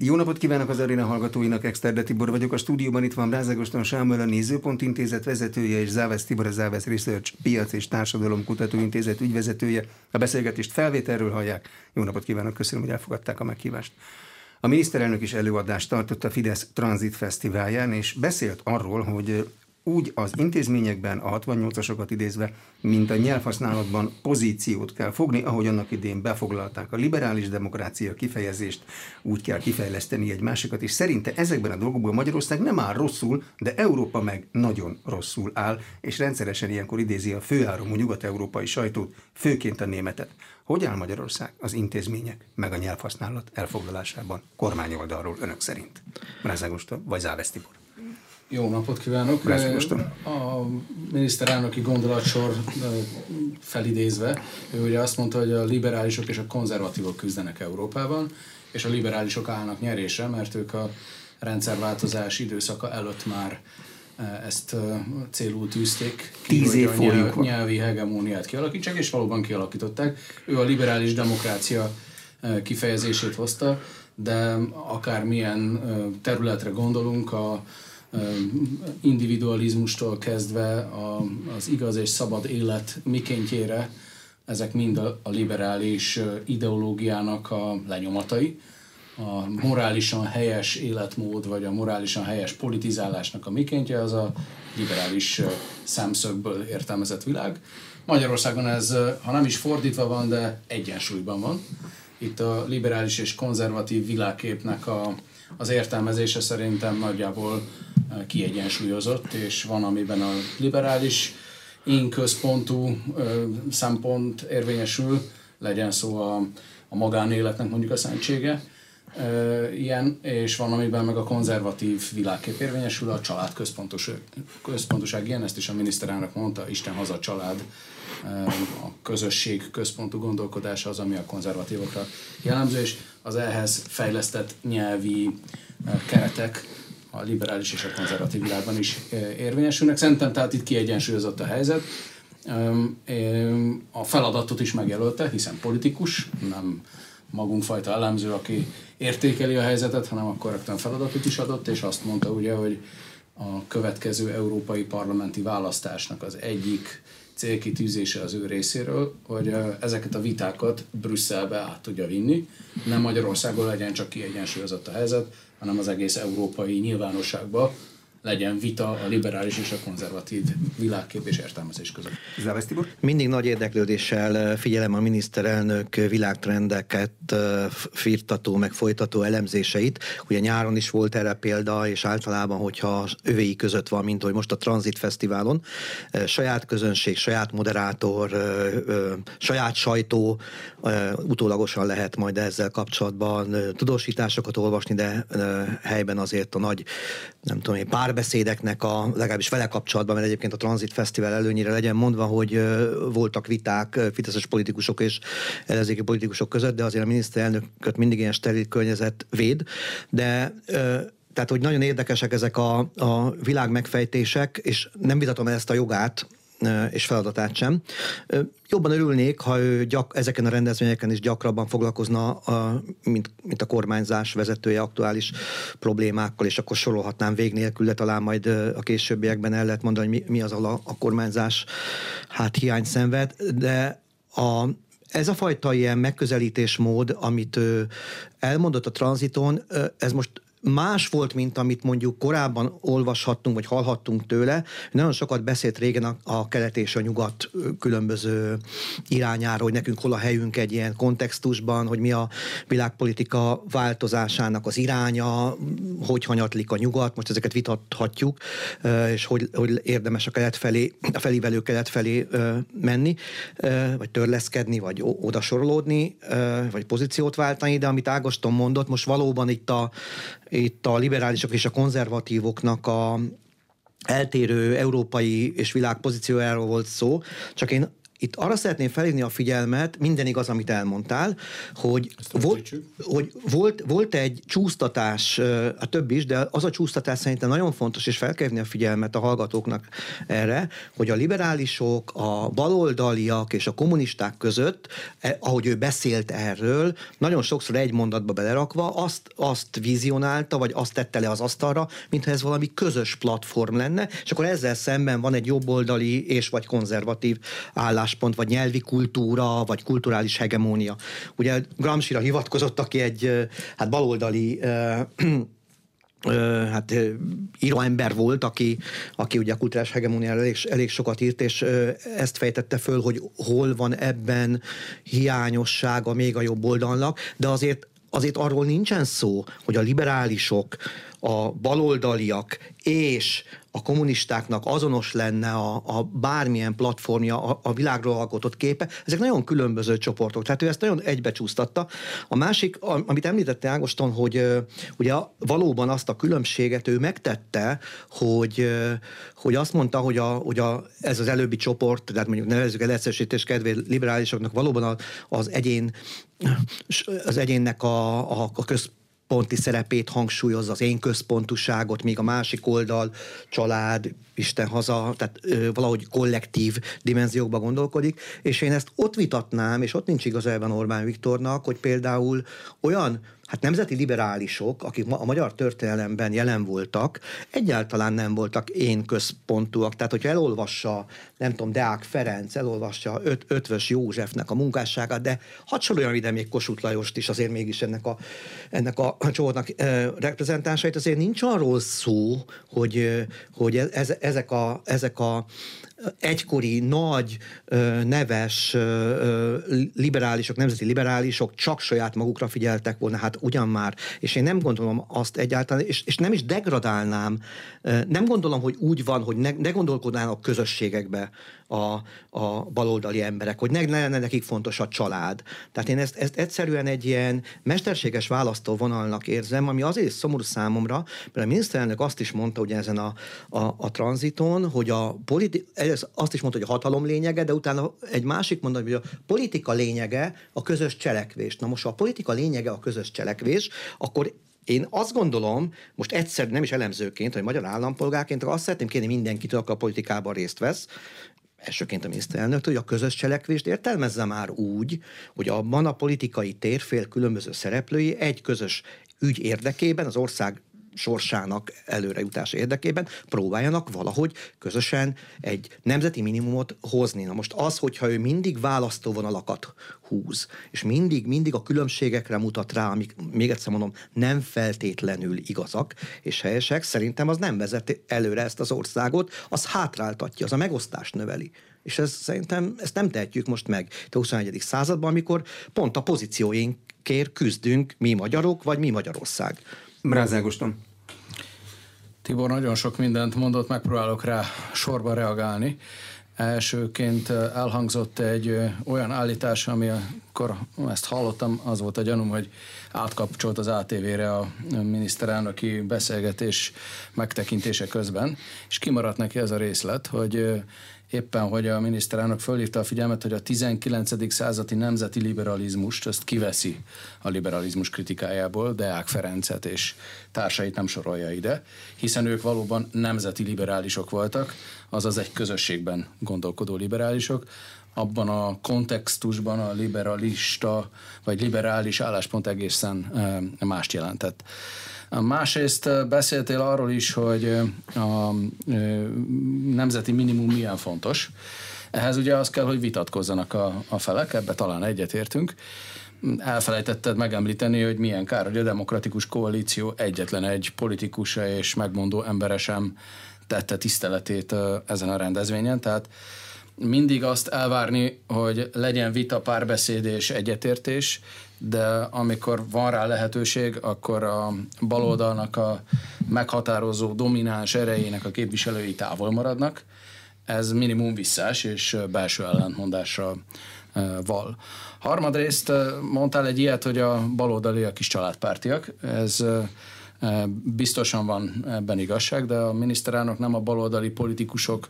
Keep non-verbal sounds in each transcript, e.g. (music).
Jó napot kívánok az aréna hallgatóinak, Exterde Tibor vagyok. A stúdióban itt van Brázagoston Sámuel, a Nézőpont Intézet vezetője, és Závesz Tibor, a Závesz Research Piac és Társadalom Kutatóintézet ügyvezetője. A beszélgetést felvételről hallják. Jó napot kívánok, köszönöm, hogy elfogadták a meghívást. A miniszterelnök is előadást tartott a Fidesz Transit Fesztiválján, és beszélt arról, hogy úgy az intézményekben, a 68-asokat idézve, mint a nyelvhasználatban pozíciót kell fogni, ahogy annak idén befoglalták a liberális demokrácia kifejezést, úgy kell kifejleszteni egy másikat, és szerinte ezekben a dolgokban Magyarország nem áll rosszul, de Európa meg nagyon rosszul áll, és rendszeresen ilyenkor idézi a főáramú nyugat-európai sajtót, főként a németet. Hogy áll Magyarország az intézmények meg a nyelvhasználat elfoglalásában kormányoldalról önök szerint? Mrázágosta vagy Závesztibor? Jó napot kívánok! A miniszterelnöki gondolatsor felidézve, ő ugye azt mondta, hogy a liberálisok és a konzervatívok küzdenek Európában, és a liberálisok állnak nyerésre, mert ők a rendszerváltozás időszaka előtt már ezt célul tűzték. Tíz év nyelv, nyelvi hegemóniát kialakítsák, és valóban kialakították. Ő a liberális demokrácia kifejezését hozta, de akármilyen területre gondolunk, a, individualizmustól kezdve a, az igaz és szabad élet mikéntjére, ezek mind a, a liberális ideológiának a lenyomatai. A morálisan helyes életmód, vagy a morálisan helyes politizálásnak a mikéntje, az a liberális szemszögből értelmezett világ. Magyarországon ez, ha nem is fordítva van, de egyensúlyban van. Itt a liberális és konzervatív világképnek a, az értelmezése szerintem nagyjából kiegyensúlyozott, és van, amiben a liberális én központú szempont érvényesül, legyen szó a, a magánéletnek mondjuk a szentsége, ilyen, és van, amiben meg a konzervatív világkép érvényesül, a család központos, központoság ilyen, ezt is a miniszterelnök mondta, Isten haza család, a közösség központú gondolkodása az, ami a konzervatívokra jellemző, és az ehhez fejlesztett nyelvi keretek a liberális és a konzervatív világban is érvényesülnek. Szerintem tehát itt kiegyensúlyozott a helyzet. A feladatot is megjelölte, hiszen politikus, nem magunkfajta elemző, aki értékeli a helyzetet, hanem akkor rögtön feladatot is adott, és azt mondta ugye, hogy a következő európai parlamenti választásnak az egyik célkitűzése az ő részéről, hogy ezeket a vitákat Brüsszelbe át tudja vinni. Nem Magyarországon legyen csak kiegyensúlyozott a helyzet, hanem az egész európai nyilvánosságban legyen vita a liberális és a konzervatív világkép és értelmezés között. Závesz Tibor? Mindig nagy érdeklődéssel figyelem a miniszterelnök világtrendeket firtató, meg folytató elemzéseit. Ugye nyáron is volt erre példa, és általában, hogyha övéi között van, mint hogy most a Transit Fesztiválon, saját közönség, saját moderátor, saját sajtó, utólagosan lehet majd ezzel kapcsolatban tudósításokat olvasni, de helyben azért a nagy, nem tudom én, párbeszédeknek a legalábbis vele kapcsolatban, mert egyébként a Transit Fesztivál előnyire legyen mondva, hogy voltak viták fideszes politikusok és ellenzéki politikusok között, de azért a miniszterelnököt mindig ilyen steril környezet véd, de tehát, hogy nagyon érdekesek ezek a, a világ megfejtések, és nem vitatom ezt a jogát, és feladatát sem. Jobban örülnék, ha ő gyak, ezeken a rendezvényeken is gyakrabban foglalkozna, a, mint, mint a kormányzás vezetője aktuális problémákkal, és akkor sorolhatnám vég nélkül, de talán majd a későbbiekben el lehet mondani, mi, mi az a, a kormányzás hát hiány szenved, de a, ez a fajta ilyen megközelítésmód, amit elmondott a tranziton, ez most más volt, mint amit mondjuk korábban olvashattunk, vagy hallhattunk tőle. Nagyon sokat beszélt régen a, a kelet és a nyugat különböző irányára, hogy nekünk hol a helyünk egy ilyen kontextusban, hogy mi a világpolitika változásának az iránya, hogy hanyatlik a nyugat, most ezeket vitathatjuk, és hogy, hogy érdemes a kelet felé, a felívelő kelet felé menni, vagy törleszkedni, vagy oda sorolódni, vagy pozíciót váltani, de amit Ágoston mondott, most valóban itt a itt a liberálisok és a konzervatívoknak a eltérő európai és világ pozíciójáról volt szó, csak én itt arra szeretném felhívni a figyelmet, minden igaz, amit elmondtál, hogy, volt, hogy volt, volt egy csúsztatás, a több is, de az a csúsztatás szerintem nagyon fontos, és fel kell a figyelmet a hallgatóknak erre, hogy a liberálisok, a baloldaliak és a kommunisták között, eh, ahogy ő beszélt erről, nagyon sokszor egy mondatba belerakva azt, azt vizionálta, vagy azt tette le az asztalra, mintha ez valami közös platform lenne, és akkor ezzel szemben van egy jobboldali és vagy konzervatív álláspont, vagy nyelvi kultúra, vagy kulturális hegemónia. Ugye Gramsci-ra hivatkozott, aki egy hát baloldali hát író ember volt, aki, aki ugye a kulturális hegemóniára elég, elég sokat írt, és ezt fejtette föl, hogy hol van ebben hiányossága még a jobb oldalnak, de azért azért arról nincsen szó, hogy a liberálisok, a baloldaliak és a kommunistáknak azonos lenne a, a bármilyen platformja, a, a világról alkotott képe, ezek nagyon különböző csoportok. Tehát ő ezt nagyon egybecsúsztatta. A másik, amit említette Ágoston, hogy ugye valóban azt a különbséget ő megtette, hogy, hogy azt mondta, hogy, a, hogy a, ez az előbbi csoport, tehát mondjuk nevezzük el egyszerűsítés kedvé liberálisoknak valóban az egyén az egyénnek a, a, a köz, ponti szerepét hangsúlyozza, az én központuságot, míg a másik oldal család, Isten haza, tehát ö, valahogy kollektív dimenziókba gondolkodik, és én ezt ott vitatnám, és ott nincs ebben Orbán Viktornak, hogy például olyan hát nemzeti liberálisok, akik a magyar történelemben jelen voltak, egyáltalán nem voltak én központúak. Tehát, hogyha elolvassa, nem tudom, Deák Ferenc, elolvassa öt, Ötvös Józsefnek a munkásságát, de hadd soroljon ide még Kossuth Lajost is, azért mégis ennek a, ennek a csoportnak e, reprezentánsait, azért nincs arról szó, hogy, hogy ez, ezek, a, ezek a egykori nagy, neves liberálisok, nemzeti liberálisok csak saját magukra figyeltek volna, hát ugyan már. És én nem gondolom azt egyáltalán, és, és nem is degradálnám, nem gondolom, hogy úgy van, hogy ne, ne gondolkodnának közösségekbe a, a baloldali emberek, hogy ne, ne lenne nekik fontos a család. Tehát én ezt, ezt egyszerűen egy ilyen mesterséges választóvonalnak érzem, ami azért szomorú számomra, mert a miniszterelnök azt is mondta, hogy ezen a, a, a tranziton, hogy a politi- azt is mondta, hogy a hatalom lényege, de utána egy másik mondat, hogy a politika lényege a közös cselekvés. Na most, ha a politika lényege a közös cselekvés, akkor én azt gondolom, most egyszer nem is elemzőként, hogy magyar állampolgárként, azt szeretném kérni mindenkitől, aki a politikában részt vesz, elsőként a miniszterelnök, hogy a közös cselekvést értelmezze már úgy, hogy abban a politikai térfél különböző szereplői egy közös ügy érdekében, az ország sorsának előrejutás érdekében próbáljanak valahogy közösen egy nemzeti minimumot hozni. Na most az, hogyha ő mindig választóvonalakat húz, és mindig, mindig a különbségekre mutat rá, amik, még egyszer mondom, nem feltétlenül igazak és helyesek, szerintem az nem vezeti előre ezt az országot, az hátráltatja, az a megosztást növeli. És ez szerintem ezt nem tehetjük most meg a 21. században, amikor pont a pozícióinkért küzdünk mi magyarok, vagy mi Magyarország. Brázágoston. Tibor nagyon sok mindent mondott, megpróbálok rá sorba reagálni. Elsőként elhangzott egy olyan állítás, ami akkor ezt hallottam, az volt a gyanúm, hogy átkapcsolt az ATV-re a miniszterelnöki beszélgetés megtekintése közben, és kimaradt neki ez a részlet, hogy éppen, hogy a miniszterelnök fölhívta a figyelmet, hogy a 19. századi nemzeti liberalizmust ezt kiveszi a liberalizmus kritikájából, Deák Ferencet és társait nem sorolja ide, hiszen ők valóban nemzeti liberálisok voltak, azaz egy közösségben gondolkodó liberálisok, abban a kontextusban a liberalista vagy liberális álláspont egészen mást jelentett. Másrészt beszéltél arról is, hogy a nemzeti minimum milyen fontos. Ehhez ugye az kell, hogy vitatkozzanak a, a felek, ebbe talán egyetértünk. Elfelejtetted megemlíteni, hogy milyen kár, hogy a demokratikus koalíció egyetlen egy politikusa és megmondó embere sem tette tiszteletét ezen a rendezvényen, tehát mindig azt elvárni, hogy legyen vita, párbeszéd és egyetértés, de amikor van rá lehetőség, akkor a baloldalnak a meghatározó, domináns erejének a képviselői távol maradnak. Ez minimum visszás és belső ellentmondásra val. Harmadrészt mondtál egy ilyet, hogy a baloldaliak is családpártiak. Ez biztosan van ebben igazság, de a miniszterelnök nem a baloldali politikusok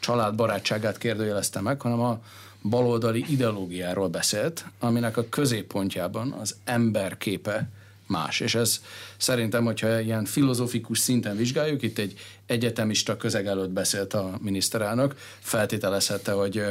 családbarátságát kérdőjelezte meg, hanem a baloldali ideológiáról beszélt, aminek a középpontjában az ember képe más. És ez szerintem, hogyha ilyen filozófikus szinten vizsgáljuk, itt egy egyetemista közeg előtt beszélt a miniszterelnök, feltételezhette, hogy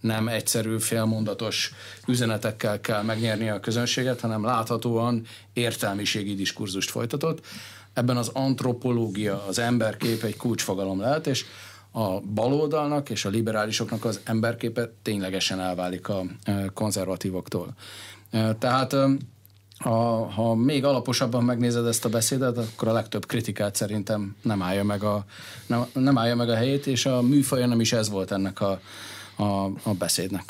nem egyszerű félmondatos üzenetekkel kell megnyerni a közönséget, hanem láthatóan értelmiségi diskurzust folytatott. Ebben az antropológia, az emberkép egy kulcsfogalom lehet, és a baloldalnak és a liberálisoknak az emberképe ténylegesen elválik a konzervatívoktól. Tehát ha, ha még alaposabban megnézed ezt a beszédet, akkor a legtöbb kritikát szerintem nem állja meg a, nem, nem állja meg a helyét, és a műfaja nem is ez volt ennek a, a, a beszédnek.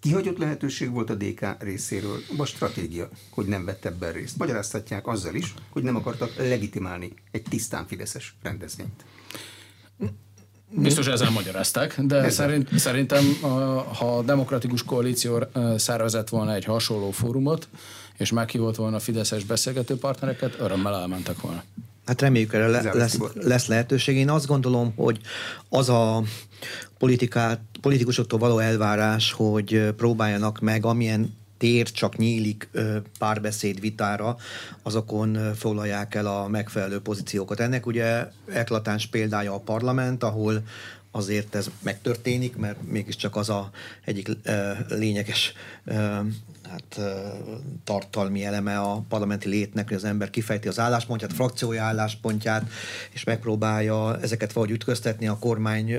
Kihagyott lehetőség volt a DK részéről, vagy stratégia, hogy nem vett ebben részt. Magyaráztatják azzal is, hogy nem akartak legitimálni egy tisztán fideszes rendezvényt. Biztos ezzel magyarázták, de ezzel. Szerint, szerintem, ha a demokratikus koalíció szervezett volna egy hasonló fórumot, és meghívott volna a fideszes beszélgető partnereket, örömmel elmentek volna. Hát reméljük erre le, lesz, lesz lehetőség. Én azt gondolom, hogy az a politikát, politikusoktól való elvárás, hogy próbáljanak meg amilyen tér csak nyílik párbeszéd vitára, azokon foglalják el a megfelelő pozíciókat. Ennek ugye eklatáns példája a parlament, ahol azért ez megtörténik, mert mégiscsak az a egyik lényeges hát, tartalmi eleme a parlamenti létnek, hogy az ember kifejti az álláspontját, a frakciója álláspontját, és megpróbálja ezeket vagy ütköztetni, a kormány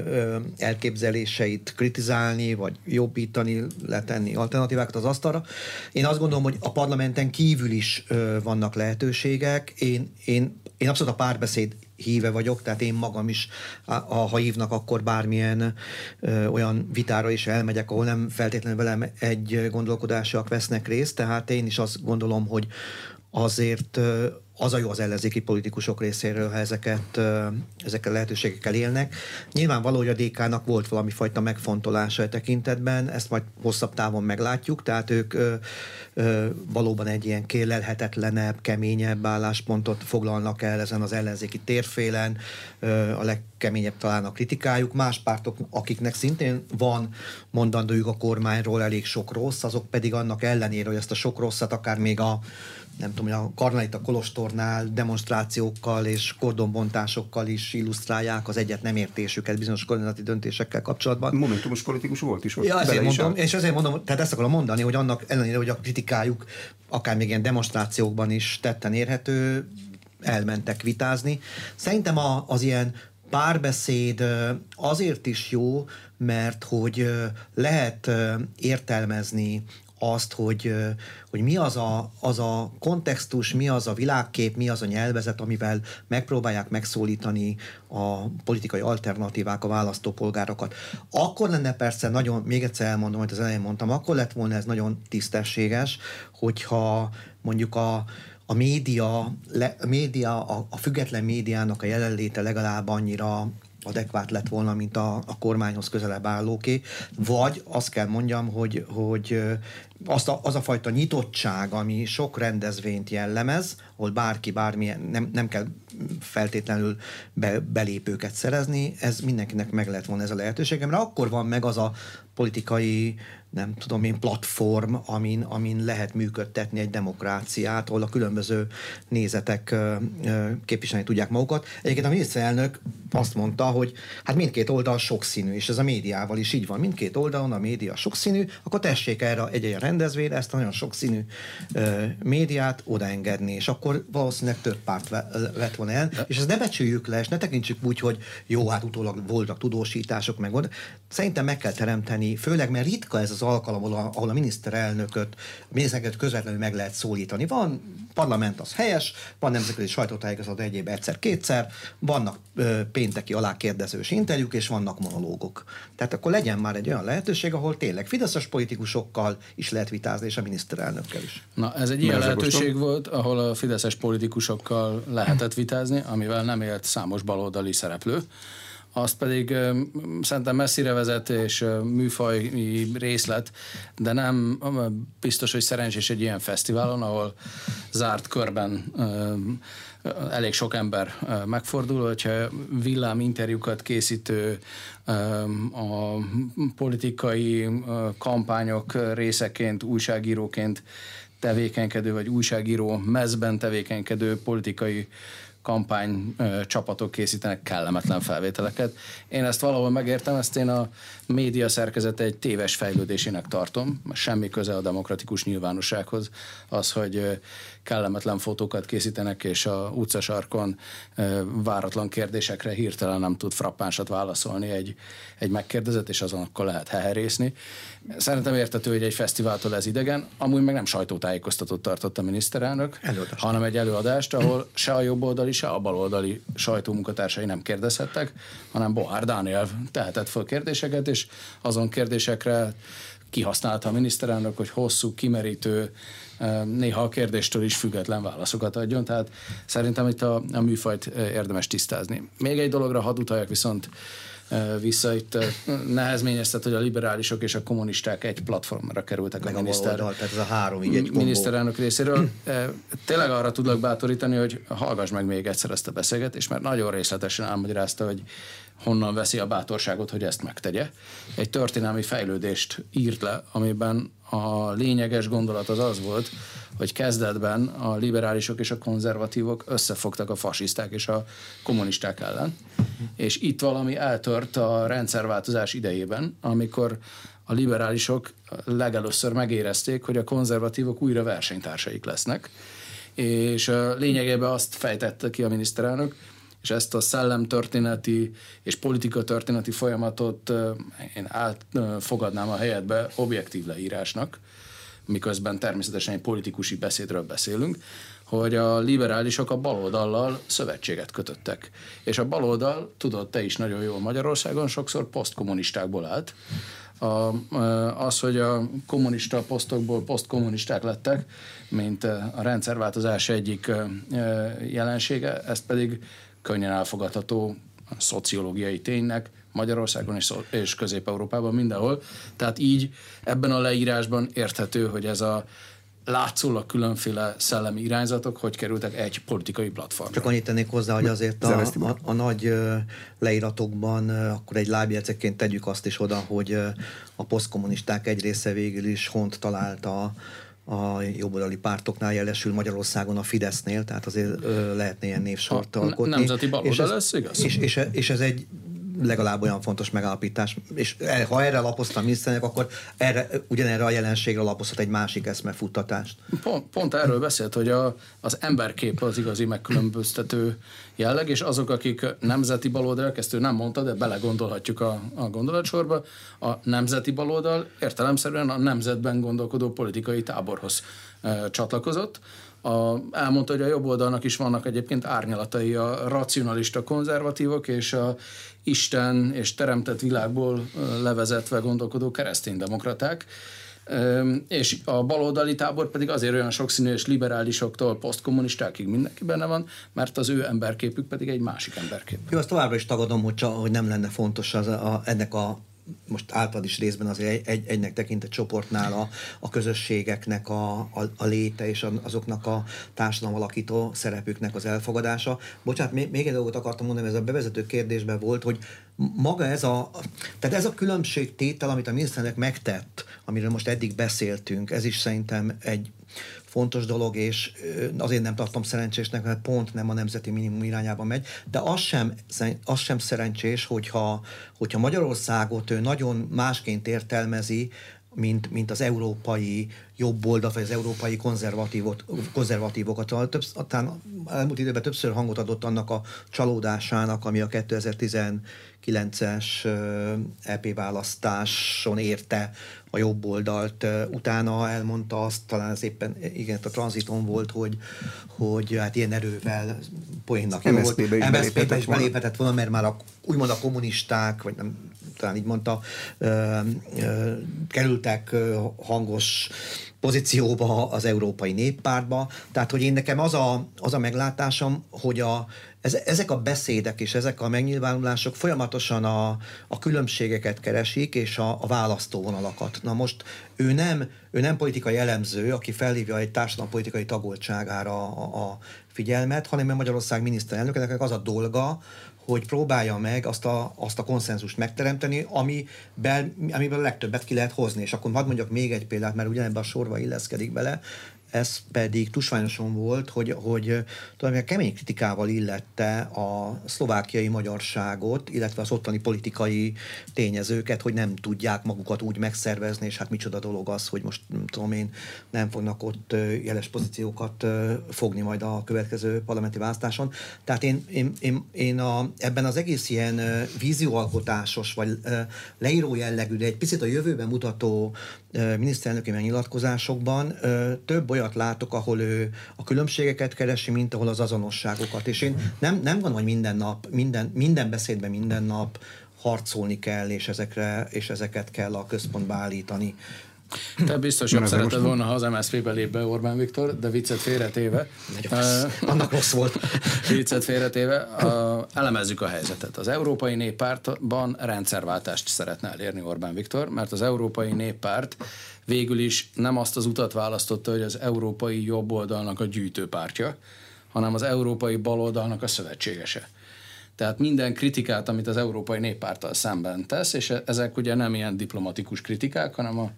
elképzeléseit kritizálni, vagy jobbítani, letenni alternatívákat az asztalra. Én azt gondolom, hogy a parlamenten kívül is vannak lehetőségek. Én, én, én abszolút a párbeszéd híve vagyok, tehát én magam is, ha hívnak, akkor bármilyen olyan vitára is elmegyek, ahol nem feltétlenül velem egy gondolkodásúak vesznek részt, tehát én is azt gondolom, hogy azért az a jó az ellenzéki politikusok részéről, ha ezeket, ezekkel lehetőségekkel élnek. Nyilvánvaló, hogy a DK-nak volt valami fajta megfontolása a tekintetben, ezt majd hosszabb távon meglátjuk, tehát ők ö, ö, valóban egy ilyen kérlelhetetlenebb, keményebb álláspontot foglalnak el ezen az ellenzéki térfélen, ö, a legkeményebb talán a kritikájuk. Más pártok, akiknek szintén van mondandójuk a kormányról elég sok rossz, azok pedig annak ellenére, hogy ezt a sok rosszat akár még a nem tudom, hogy a Karnalita Kolostornál demonstrációkkal és kordonbontásokkal is illusztrálják az egyet nem értésüket bizonyos kormányzati döntésekkel kapcsolatban. Momentumos politikus volt is ott. Ja, ezért mondom, és ezért mondom, tehát ezt akarom mondani, hogy annak ellenére, hogy a kritikájuk akár még ilyen demonstrációkban is tetten érhető, elmentek vitázni. Szerintem a, az ilyen párbeszéd azért is jó, mert hogy lehet értelmezni azt, hogy, hogy mi az a, az a kontextus, mi az a világkép, mi az a nyelvezet, amivel megpróbálják megszólítani a politikai alternatívák a választópolgárokat. Akkor lenne persze nagyon, még egyszer elmondom, hogy az elején mondtam, akkor lett volna ez nagyon tisztességes, hogyha mondjuk a, a média, le, a, média a, a független médiának a jelenléte legalább annyira adekvát lett volna, mint a, a kormányhoz közelebb állóké, vagy azt kell mondjam, hogy, hogy azt a, az a fajta nyitottság, ami sok rendezvényt jellemez, ahol bárki bármilyen, nem, nem kell feltétlenül be, belépőket szerezni, ez mindenkinek meg lehet volna ez a lehetőség, mert akkor van meg az a politikai nem tudom én, platform, amin, amin lehet működtetni egy demokráciát, ahol a különböző nézetek képviselni tudják magukat. Egyébként a miniszterelnök azt mondta, hogy hát mindkét oldal sokszínű, és ez a médiával is így van. Mindkét oldalon a média sokszínű, akkor tessék erre egy ilyen rendezvényre ezt a nagyon sokszínű médiát odaengedni, és akkor valószínűleg több párt vett volna el, és ezt ne becsüljük le, és ne tekintsük úgy, hogy jó, hát utólag voltak tudósítások, meg volt. Szerintem meg kell teremteni, főleg mert ritka ez az alkalom, ahol a, miniszterelnököt, a miniszterelnököt közvetlenül meg lehet szólítani. Van parlament, az helyes, van nemzetközi sajtótájékozat egyéb egyszer-kétszer, vannak ö, pénteki alákérdezős interjúk, és vannak monológok. Tehát akkor legyen már egy olyan lehetőség, ahol tényleg fideszes politikusokkal is lehet vitázni, és a miniszterelnökkel is. Na, ez egy ilyen lehetőség volt, ahol a fideszes politikusokkal lehetett vitázni, amivel nem élt számos baloldali szereplő azt pedig szerintem messzire vezet és műfaj részlet, de nem biztos, hogy szerencsés egy ilyen fesztiválon, ahol zárt körben elég sok ember megfordul, hogyha villám interjúkat készítő a politikai kampányok részeként, újságíróként tevékenykedő, vagy újságíró mezben tevékenykedő politikai kampány csapatok készítenek kellemetlen felvételeket. Én ezt valahol megértem, ezt én a média szerkezete egy téves fejlődésének tartom, semmi köze a demokratikus nyilvánossághoz, az, hogy kellemetlen fotókat készítenek, és a utcasarkon váratlan kérdésekre hirtelen nem tud frappánsat válaszolni egy, egy megkérdezet, és azon akkor lehet heherészni. Szerintem értető, hogy egy fesztiváltól ez idegen, amúgy meg nem sajtótájékoztatót tartott a miniszterelnök, Előadást. hanem egy előadást, ahol se a jobboldali, se a baloldali sajtómunkatársai nem kérdezhettek, hanem Bohár Dániel tehetett föl kérdéseket, és azon kérdésekre kihasználta a miniszterelnök, hogy hosszú, kimerítő, néha a kérdéstől is független válaszokat adjon, tehát szerintem itt a, a műfajt érdemes tisztázni. Még egy dologra hadd utaljak viszont vissza. Itt nehezményeztet, hogy a liberálisok és a kommunisták egy platformra kerültek Meg a, miniszter, oldal, tehát ez a három, így egy miniszterelnök részéről. Tényleg arra tudlak bátorítani, hogy hallgass meg még egyszer ezt a beszélgetést, mert nagyon részletesen elmagyarázta, hogy honnan veszi a bátorságot, hogy ezt megtegye. Egy történelmi fejlődést írt le, amiben a lényeges gondolat az az volt, hogy kezdetben a liberálisok és a konzervatívok összefogtak a fasiszták és a kommunisták ellen. És itt valami eltört a rendszerváltozás idejében, amikor a liberálisok legelőször megérezték, hogy a konzervatívok újra versenytársaik lesznek, és lényegében azt fejtette ki a miniszterelnök, és ezt a szellemtörténeti és politikatörténeti folyamatot én átfogadnám a helyetbe objektív leírásnak, miközben természetesen egy politikusi beszédről beszélünk, hogy a liberálisok a baloldallal szövetséget kötöttek. És a baloldal, tudod te is nagyon jól Magyarországon, sokszor posztkommunistákból állt. A, az, hogy a kommunista posztokból posztkommunisták lettek, mint a rendszerváltozás egyik jelensége, ezt pedig könnyen elfogadható szociológiai ténynek Magyarországon és, és Közép-Európában mindenhol. Tehát így ebben a leírásban érthető, hogy ez a látszólag különféle szellemi irányzatok, hogy kerültek egy politikai platformra. Csak annyit tennék hozzá, hogy azért a, a, a nagy leíratokban akkor egy lábjegyzeként tegyük azt is oda, hogy a posztkommunisták egy része végül is hont találta a jobboldali pártoknál jelesül Magyarországon a Fidesznél, tehát azért ö, lehetne ilyen névsort alkotni. Nemzeti baloldal lesz, igaz? És, és, és ez egy legalább olyan fontos megállapítás. És e, ha erre lapoztam miniszternek, akkor erre, ugyanerre a jelenségre lapozhat egy másik eszmefuttatást. Pont, pont erről beszélt, hogy a, az emberkép az igazi megkülönböztető jelleg, és azok, akik nemzeti baloldal, ezt ő nem mondta, de belegondolhatjuk a, a gondolatsorba, a nemzeti baloldal értelemszerűen a nemzetben gondolkodó politikai táborhoz e, csatlakozott, a, elmondta, hogy a jobb oldalnak is vannak egyébként árnyalatai, a racionalista konzervatívok és a Isten és teremtett világból levezetve gondolkodó kereszténydemokraták. És a baloldali tábor pedig azért olyan sokszínű és liberálisoktól posztkommunistákig mindenki benne van, mert az ő emberképük pedig egy másik emberkép. Jó, azt továbbra is tagadom, hogy, hogy nem lenne fontos az a, ennek a most általad is részben azért egy, egy, egynek tekintett csoportnál a, a közösségeknek a, a, a léte és azoknak a társadalom alakító szerepüknek az elfogadása. Bocsánat, még, egy dolgot akartam mondani, ez a bevezető kérdésben volt, hogy maga ez a, tehát ez a különbségtétel, amit a miniszternek megtett, amiről most eddig beszéltünk, ez is szerintem egy fontos dolog, és azért nem tartom szerencsésnek, mert pont nem a nemzeti minimum irányába megy, de az sem, az sem szerencsés, hogyha, hogyha Magyarországot ő nagyon másként értelmezi, mint, mint az európai jobb oldalt, vagy az európai konzervatívot, konzervatívokat. Több, talán elmúlt időben többször hangot adott annak a csalódásának, ami a 2019-es EP választáson érte a jobb oldalt. Utána elmondta azt, talán ez éppen igen, a tranziton volt, hogy, hogy hát ilyen erővel poénnak jó volt. MSZP-be is beléphetett volna, mert már a, úgymond a kommunisták, vagy nem talán így mondta, ö, ö, kerültek hangos pozícióba az Európai Néppártba. Tehát, hogy én nekem az a, az a meglátásom, hogy a, ez, ezek a beszédek és ezek a megnyilvánulások folyamatosan a, a különbségeket keresik, és a, a választóvonalakat. Na most ő nem, ő nem politikai elemző, aki felhívja egy társadalompolitikai tagoltságára a, a figyelmet, hanem a Magyarország miniszterelnökének az a dolga, hogy próbálja meg azt a, azt a konszenzust megteremteni, amiben, amiből a legtöbbet ki lehet hozni. És akkor hadd mondjak még egy példát, mert ugyanebben a sorba illeszkedik bele ez pedig tusványosan volt, hogy, hogy tulajdonképpen kemény kritikával illette a szlovákiai magyarságot, illetve az ottani politikai tényezőket, hogy nem tudják magukat úgy megszervezni, és hát micsoda dolog az, hogy most nem tudom én, nem fognak ott jeles pozíciókat fogni majd a következő parlamenti választáson. Tehát én, én, én, én a, ebben az egész ilyen vízióalkotásos, vagy leíró jellegű, de egy picit a jövőben mutató miniszterelnöki megnyilatkozásokban több olyat látok, ahol ő a különbségeket keresi, mint ahol az azonosságokat. És én nem, nem van, hogy minden nap, minden, minden beszédben minden nap harcolni kell, és, ezekre, és ezeket kell a központba állítani. Te biztos jobb szereted volna, ha az MSZP-be lép be Orbán Viktor, de viccet félretéve. Uh, annak rossz volt. (laughs) viccet félretéve. Uh, elemezzük a helyzetet. Az Európai Néppártban rendszerváltást szeretne elérni Orbán Viktor, mert az Európai Néppárt végül is nem azt az utat választotta, hogy az európai jobboldalnak a gyűjtőpártja, hanem az európai baloldalnak a szövetségese. Tehát minden kritikát, amit az Európai Néppárttal szemben tesz, és ezek ugye nem ilyen diplomatikus kritikák, hanem a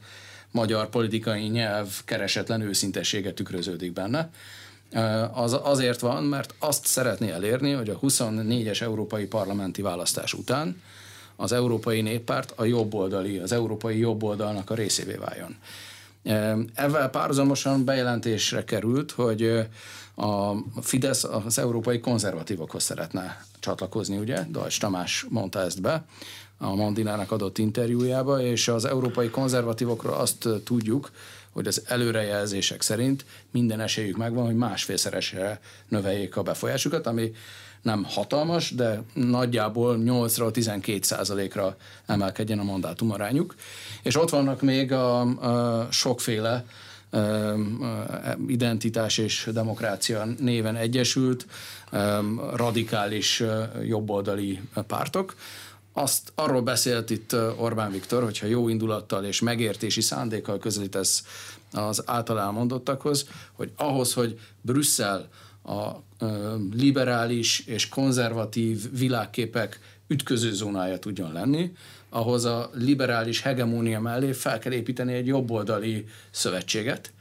magyar politikai nyelv keresetlen őszintessége tükröződik benne. Az azért van, mert azt szeretné elérni, hogy a 24-es európai parlamenti választás után az Európai Néppárt a jobboldali, az európai jobboldalnak a részévé váljon. Ezzel párhuzamosan bejelentésre került, hogy a Fidesz az európai konzervatívokhoz szeretne csatlakozni, ugye? Dajs Tamás mondta ezt be a Mandinának adott interjújába, és az európai konzervatívokról azt tudjuk, hogy az előrejelzések szerint minden esélyük megvan, hogy másfélszeresre növeljék a befolyásukat, ami nem hatalmas, de nagyjából 8-ról 12 százalékra emelkedjen a mandátum arányuk. És ott vannak még a, a sokféle identitás és demokrácia néven egyesült radikális jobboldali pártok, azt arról beszélt itt Orbán Viktor, hogyha jó indulattal és megértési szándékkal közelítesz az által elmondottakhoz, hogy ahhoz, hogy Brüsszel a liberális és konzervatív világképek ütközőzónája tudjon lenni, ahhoz a liberális hegemónia mellé fel kell építeni egy jobboldali szövetséget,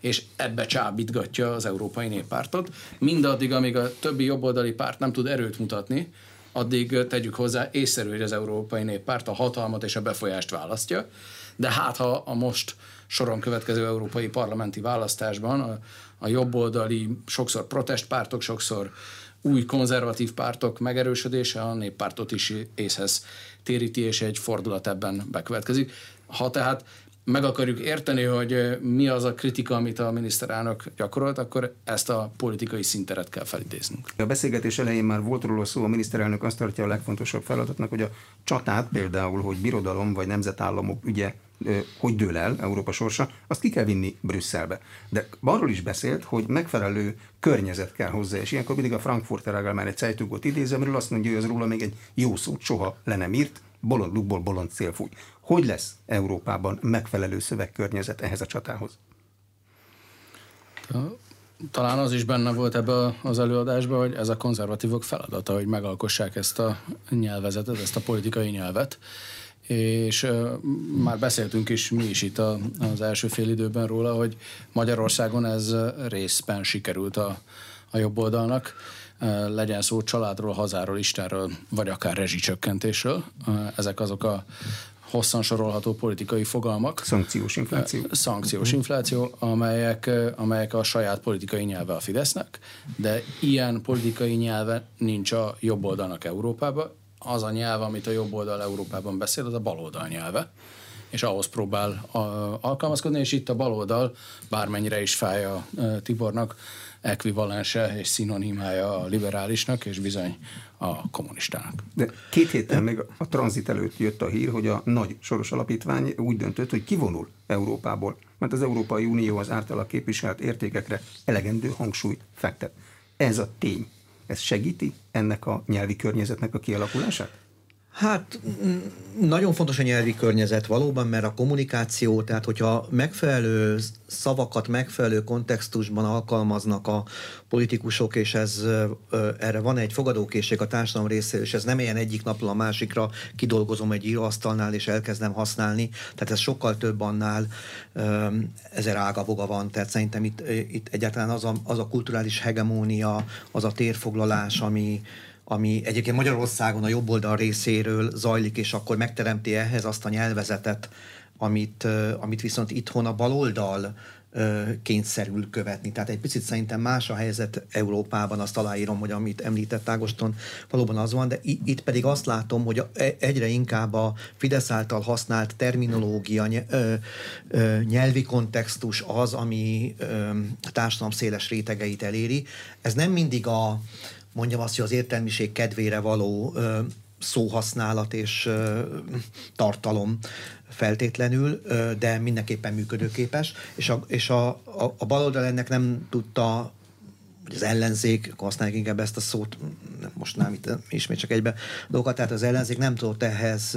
és ebbe csábítgatja az Európai Néppártot. Mindaddig, amíg a többi jobboldali párt nem tud erőt mutatni, addig tegyük hozzá észszerű, hogy az Európai Néppárt a hatalmat és a befolyást választja, de hát ha a most soron következő európai parlamenti választásban a, a jobboldali, sokszor protestpártok, sokszor új konzervatív pártok megerősödése a néppártot is észhez téríti, és egy fordulat ebben bekövetkezik. Ha tehát meg akarjuk érteni, hogy mi az a kritika, amit a miniszterelnök gyakorolt, akkor ezt a politikai szinteret kell felidéznünk. A beszélgetés elején már volt róla szó, a miniszterelnök azt tartja a legfontosabb feladatnak, hogy a csatát például, hogy birodalom vagy nemzetállamok ügye hogy dől el Európa sorsa, azt ki kell vinni Brüsszelbe. De arról is beszélt, hogy megfelelő környezet kell hozzá, és ilyenkor mindig a Frankfurter egy Zeitugot idézem, amiről azt mondja, hogy az róla még egy jó szót soha le nem írt, bolond lukból bolond szél fúj. Hogy lesz Európában megfelelő szövegkörnyezet ehhez a csatához? Talán az is benne volt ebbe az előadásban, hogy ez a konzervatívok feladata, hogy megalkossák ezt a nyelvezetet, ezt a politikai nyelvet. És uh, már beszéltünk is mi is itt a, az első fél időben róla, hogy Magyarországon ez részben sikerült a, a jobb oldalnak legyen szó családról, hazáról, Istenről, vagy akár rezsicsökkentésről. Ezek azok a hosszan sorolható politikai fogalmak. Szankciós infláció. Szankciós infláció, amelyek, amelyek a saját politikai nyelve a Fidesznek, de ilyen politikai nyelve nincs a jobb oldalnak Európában. Az a nyelv, amit a jobb oldal Európában beszél, az a bal oldal nyelve és ahhoz próbál alkalmazkodni, és itt a baloldal, bármennyire is fáj a Tibornak, ekvivalense és szinonimája a liberálisnak, és bizony a kommunistának. De két héttel még a tranzit előtt jött a hír, hogy a nagy soros alapítvány úgy döntött, hogy kivonul Európából, mert az Európai Unió az általa képviselt értékekre elegendő hangsúlyt fektet. Ez a tény, ez segíti ennek a nyelvi környezetnek a kialakulását? Hát nagyon fontos a nyelvi környezet valóban, mert a kommunikáció, tehát hogyha megfelelő szavakat megfelelő kontextusban alkalmaznak a politikusok, és ez erre van egy fogadókészség a társadalom részéről, és ez nem ilyen egyik napról a másikra kidolgozom egy íróasztalnál, és elkezdem használni, tehát ez sokkal több annál ezer ágaboga van, tehát szerintem itt, itt egyáltalán az a, az a kulturális hegemónia, az a térfoglalás, ami, ami egyébként Magyarországon a jobb oldal részéről zajlik, és akkor megteremti ehhez azt a nyelvezetet, amit, amit viszont itthon a baloldal kényszerül követni. Tehát egy picit szerintem más a helyzet Európában, azt aláírom, hogy amit említett Ágoston, valóban az van, de itt pedig azt látom, hogy e, egyre inkább a Fidesz által használt terminológia, nyelvi kontextus az, ami a társadalom széles rétegeit eléri. Ez nem mindig a mondjam azt, hogy az értelmiség kedvére való ö, szóhasználat és ö, tartalom feltétlenül, ö, de mindenképpen működőképes, és a, és a, a, a baloldal ennek nem tudta vagy az ellenzék, használjuk inkább ezt a szót, most nem itt ismét csak egybe dolgokat, tehát az ellenzék nem tudott ehhez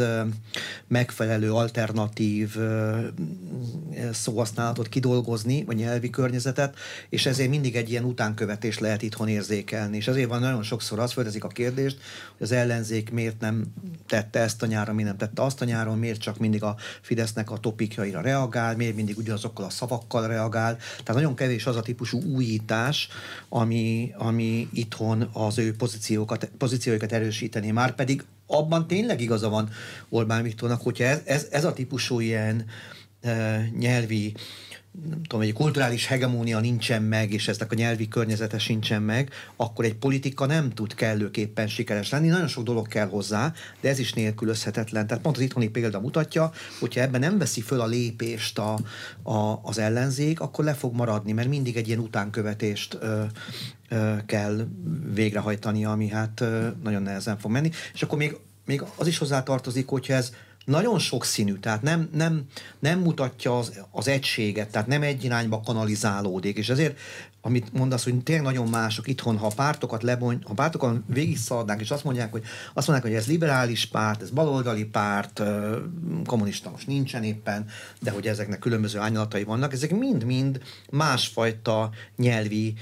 megfelelő alternatív szóhasználatot kidolgozni, vagy nyelvi környezetet, és ezért mindig egy ilyen utánkövetés lehet itthon érzékelni. És ezért van nagyon sokszor az földezik a kérdést, hogy az ellenzék miért nem tette ezt a nyáron, miért nem tette azt a nyáron, miért csak mindig a Fidesznek a topikjaira reagál, miért mindig ugyanazokkal a szavakkal reagál. Tehát nagyon kevés az a típusú újítás, ami, ami itthon az ő pozíciókat, pozícióikat erősíteni. Már pedig abban tényleg igaza van Orbán Viktornak, hogyha ez, ez, ez a típusú ilyen e, nyelvi nem tudom, egy kulturális hegemónia nincsen meg, és eznek a nyelvi környezete sincsen meg, akkor egy politika nem tud kellőképpen sikeres lenni. Nagyon sok dolog kell hozzá, de ez is nélkülözhetetlen. Tehát pont az itthoni példa mutatja, hogyha ebben nem veszi föl a lépést a, a, az ellenzék, akkor le fog maradni, mert mindig egy ilyen utánkövetést ö, ö, kell végrehajtani, ami hát ö, nagyon nehezen fog menni. És akkor még, még az is hozzá tartozik, hogyha ez nagyon sokszínű, tehát nem, nem, nem mutatja az, az egységet, tehát nem egy irányba kanalizálódik, és ezért amit mondasz, hogy tényleg nagyon mások itthon, ha a pártokat lebony, ha a pártokon végig szaladnánk, és azt mondják, hogy azt mondják, hogy ez liberális párt, ez baloldali párt, kommunista most nincsen éppen, de hogy ezeknek különböző ányalatai vannak, ezek mind-mind másfajta nyelvi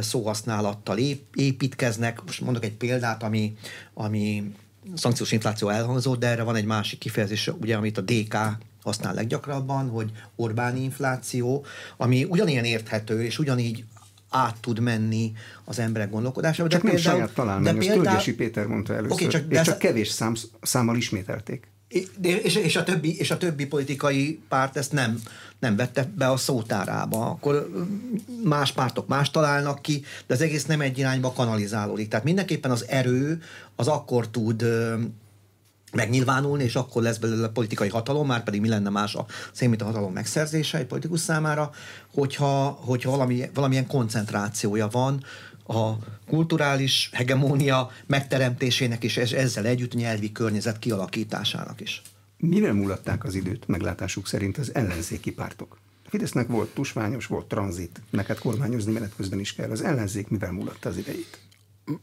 szóhasználattal építkeznek. Most mondok egy példát, ami, ami szankciós infláció elhangzott, de erre van egy másik kifejezés, ugye, amit a DK használ leggyakrabban, hogy Orbáni infláció, ami ugyanilyen érthető, és ugyanígy át tud menni az emberek gondolkodásába. Csak de nem például, saját talán, de például, Péter mondta először, okay, csak, és csak kevés szám, számmal ismételték. És, és, a többi, és a többi politikai párt ezt nem, nem vette be a szótárába. Akkor más pártok más találnak ki, de az egész nem egy irányba kanalizálódik. Tehát mindenképpen az erő az akkor tud megnyilvánulni, és akkor lesz belőle politikai hatalom, már pedig mi lenne más a szénmita hatalom megszerzése egy politikus számára, hogyha, hogyha valami, valamilyen koncentrációja van a kulturális hegemónia megteremtésének és ezzel együtt nyelvi környezet kialakításának is. Mivel mulatták az időt meglátásuk szerint az ellenzéki pártok? A Fidesznek volt tusványos, volt tranzit, neked kormányozni menet közben is kell. Az ellenzék mivel mulatta az idejét?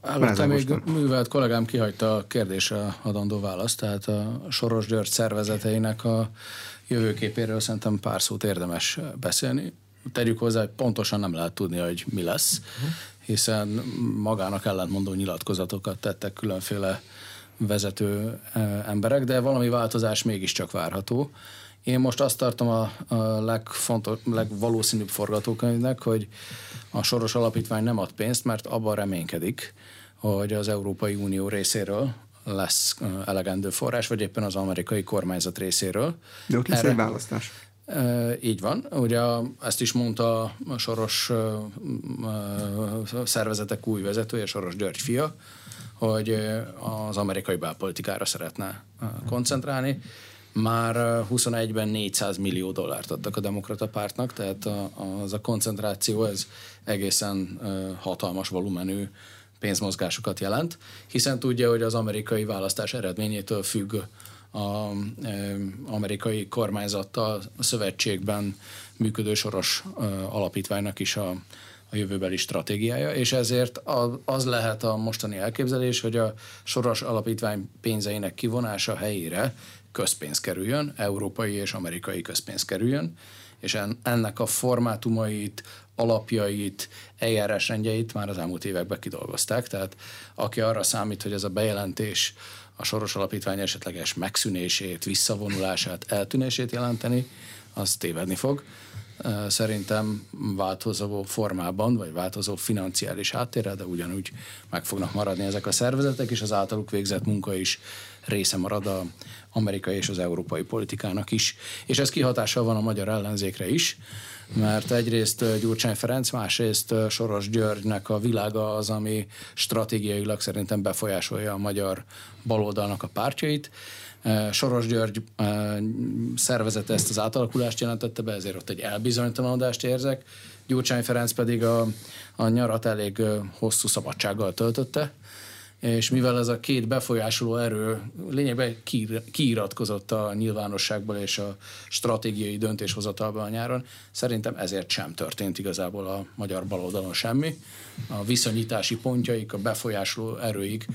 Előtte még művelt kollégám kihagyta a kérdésre adandó választ, tehát a Soros György szervezeteinek a jövőképéről szerintem pár szót érdemes beszélni. Tegyük hozzá, hogy pontosan nem lehet tudni, hogy mi lesz, hiszen magának ellentmondó nyilatkozatokat tettek különféle vezető eh, emberek, de valami változás mégiscsak várható. Én most azt tartom a, a legfontos, legvalószínűbb forgatókönyvnek, hogy a Soros Alapítvány nem ad pénzt, mert abban reménykedik, hogy az Európai Unió részéről lesz eh, elegendő forrás, vagy éppen az amerikai kormányzat részéről. De ott lesz Erre, egy választás. Így van. Ugye ezt is mondta a Soros szervezetek új vezetője, Soros György fia, hogy az amerikai belpolitikára szeretne koncentrálni, már 21-ben 400 millió dollárt adtak a demokrata pártnak, tehát a, az a koncentráció ez egészen hatalmas volumenű pénzmozgásokat jelent, hiszen tudja, hogy az amerikai választás eredményétől függ az amerikai kormányzattal a szövetségben működő soros alapítványnak is a, a jövőbeli stratégiája, és ezért az lehet a mostani elképzelés, hogy a soros alapítvány pénzeinek kivonása helyére közpénz kerüljön, európai és amerikai közpénz kerüljön, és ennek a formátumait, alapjait, eljárásrendjeit már az elmúlt években kidolgozták. Tehát aki arra számít, hogy ez a bejelentés a soros alapítvány esetleges megszűnését, visszavonulását, eltűnését jelenteni, az tévedni fog. Szerintem változó formában, vagy változó financiális háttérrel, de ugyanúgy meg fognak maradni ezek a szervezetek, és az általuk végzett munka is része marad a amerikai és az európai politikának is. És ez kihatással van a magyar ellenzékre is, mert egyrészt Gyurcsány Ferenc, másrészt Soros Györgynek a világa az, ami stratégiailag szerintem befolyásolja a magyar baloldalnak a pártjait. Soros György szervezete ezt az átalakulást jelentette be, ezért ott egy elbizonytalanodást érzek. Gyurcsány Ferenc pedig a, a nyarat elég hosszú szabadsággal töltötte, és mivel ez a két befolyásoló erő lényegben kiiratkozott a nyilvánosságból és a stratégiai döntéshozatalban a nyáron, szerintem ezért sem történt igazából a magyar baloldalon semmi. A viszonyítási pontjaik, a befolyásoló erőik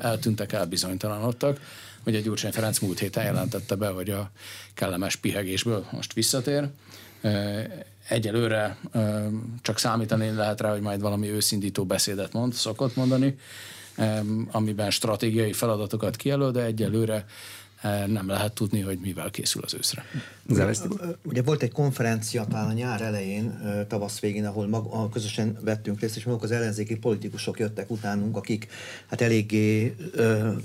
eltűntek, elbizonytalanodtak. Ugye Gyurcsány Ferenc múlt héten jelentette be, hogy a kellemes pihegésből most visszatér. Egyelőre csak számítani lehet rá, hogy majd valami őszindító beszédet mond, szokott mondani, amiben stratégiai feladatokat kijelöl, de egyelőre eh, nem lehet tudni, hogy mivel készül az őszre. Ugye volt egy konferencia talán a nyár elején, tavasz végén, ahol mag, közösen vettünk részt, és maguk az ellenzéki politikusok jöttek utánunk, akik hát eléggé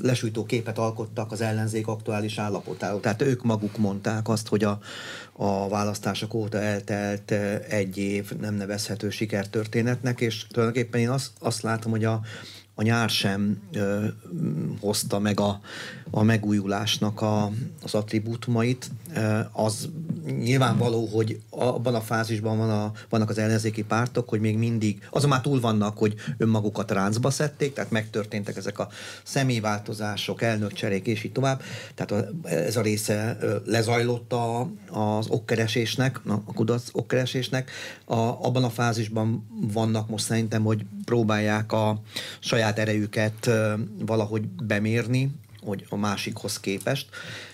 lesújtó képet alkottak az ellenzék aktuális állapotáról. Tehát ők maguk mondták azt, hogy a, a választások óta eltelt egy év nem nevezhető sikertörténetnek, és tulajdonképpen én azt, azt látom, hogy a, a nyár sem ö, hozta meg a, a megújulásnak a, az attribútumait. Az nyilvánvaló, hogy abban a fázisban van a, vannak az ellenzéki pártok, hogy még mindig, azon már túl vannak, hogy önmagukat ráncba szedték, tehát megtörténtek ezek a személyváltozások, elnökcserék és így tovább. Tehát ez a része lezajlott a, az okkeresésnek, a kudarc okkeresésnek. A, abban a fázisban vannak most szerintem, hogy próbálják a saját erejüket valahogy bemérni, hogy a másikhoz képest,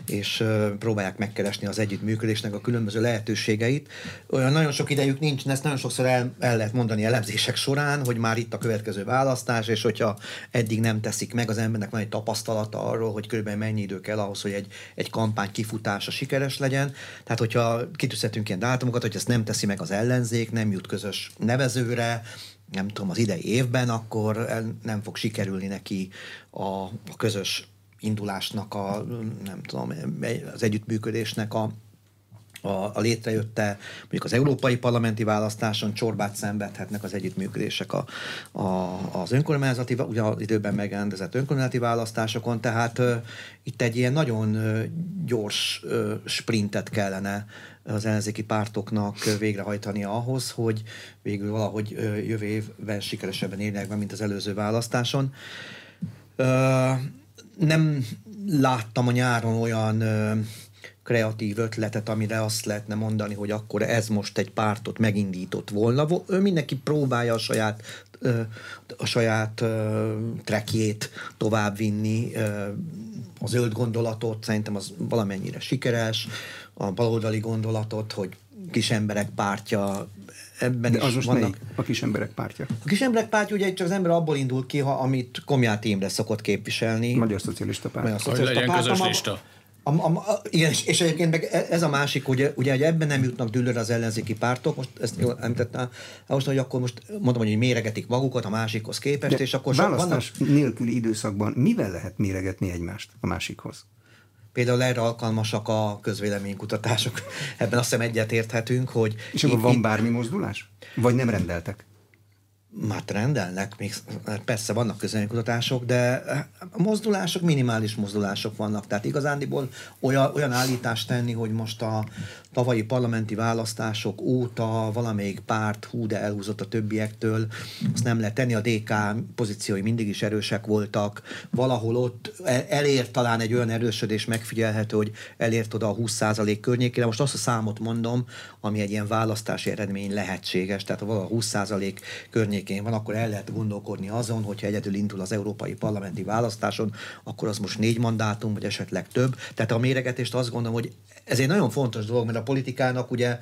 és próbálják megkeresni az együttműködésnek a különböző lehetőségeit. Olyan nagyon sok idejük nincs, ezt nagyon sokszor el, el lehet mondani elemzések során, hogy már itt a következő választás, és hogyha eddig nem teszik meg, az embernek van egy tapasztalata arról, hogy körülbelül mennyi idő kell ahhoz, hogy egy, egy kampány kifutása sikeres legyen. Tehát, hogyha kitűzhetünk ilyen dátumokat, hogy ezt nem teszi meg az ellenzék, nem jut közös nevezőre, nem tudom, az idei évben, akkor nem fog sikerülni neki a, a közös indulásnak, a, nem tudom, az együttműködésnek a, a, a létrejötte, mondjuk az európai parlamenti választáson csorbát szenvedhetnek az együttműködések a, a, az önkormányzati, ugye az időben megrendezett önkormányzati választásokon, tehát uh, itt egy ilyen nagyon uh, gyors uh, sprintet kellene az ellenzéki pártoknak végrehajtania ahhoz, hogy végül valahogy jövő évben sikeresebben érnek be, mint az előző választáson. Uh, nem láttam a nyáron olyan ö, kreatív ötletet, amire azt lehetne mondani, hogy akkor ez most egy pártot megindított volna. Mindenki próbálja a saját a saját trekjét továbbvinni, a zöld gondolatot, szerintem az valamennyire sikeres, a baloldali gondolatot, hogy kis emberek pártja ebben De az is most vannak. Melyik? A kis emberek pártja. A kis emberek pártja ugye csak az ember abból indul ki, ha amit Komját Imre szokott képviselni. Magyar Szocialista Párt. Magyar Szocialista hogy legyen közös lista. A, a, a, igen, és, egyébként meg e, ez a másik, ugye, ugye hogy ebben nem jutnak dőlőre az ellenzéki pártok, most ezt jól említettem, most, hogy akkor most mondom, hogy méregetik magukat a másikhoz képest, De és akkor választás vannak... nélküli időszakban mivel lehet méregetni egymást a másikhoz? Például erre alkalmasak a közvéleménykutatások. Ebben azt hiszem egyetérthetünk, hogy... És akkor van bármi mozdulás? Vagy nem rendeltek? Már rendelnek, még persze vannak kutatások, de a mozdulások, minimális mozdulások vannak. Tehát igazándiból olyan, olyan állítást tenni, hogy most a tavalyi parlamenti választások óta valamelyik párt hú, de elhúzott a többiektől, azt nem lehet tenni, a DK pozíciói mindig is erősek voltak, valahol ott elért talán egy olyan erősödés megfigyelhető, hogy elért oda a 20% környékére. Most azt a számot mondom, ami egy ilyen választási eredmény lehetséges, tehát ha valahol 20% környékén van, akkor el lehet gondolkodni azon, hogyha egyedül indul az európai parlamenti választáson, akkor az most négy mandátum, vagy esetleg több. Tehát a méregetést azt gondolom, hogy ez egy nagyon fontos dolog, mert a politikának ugye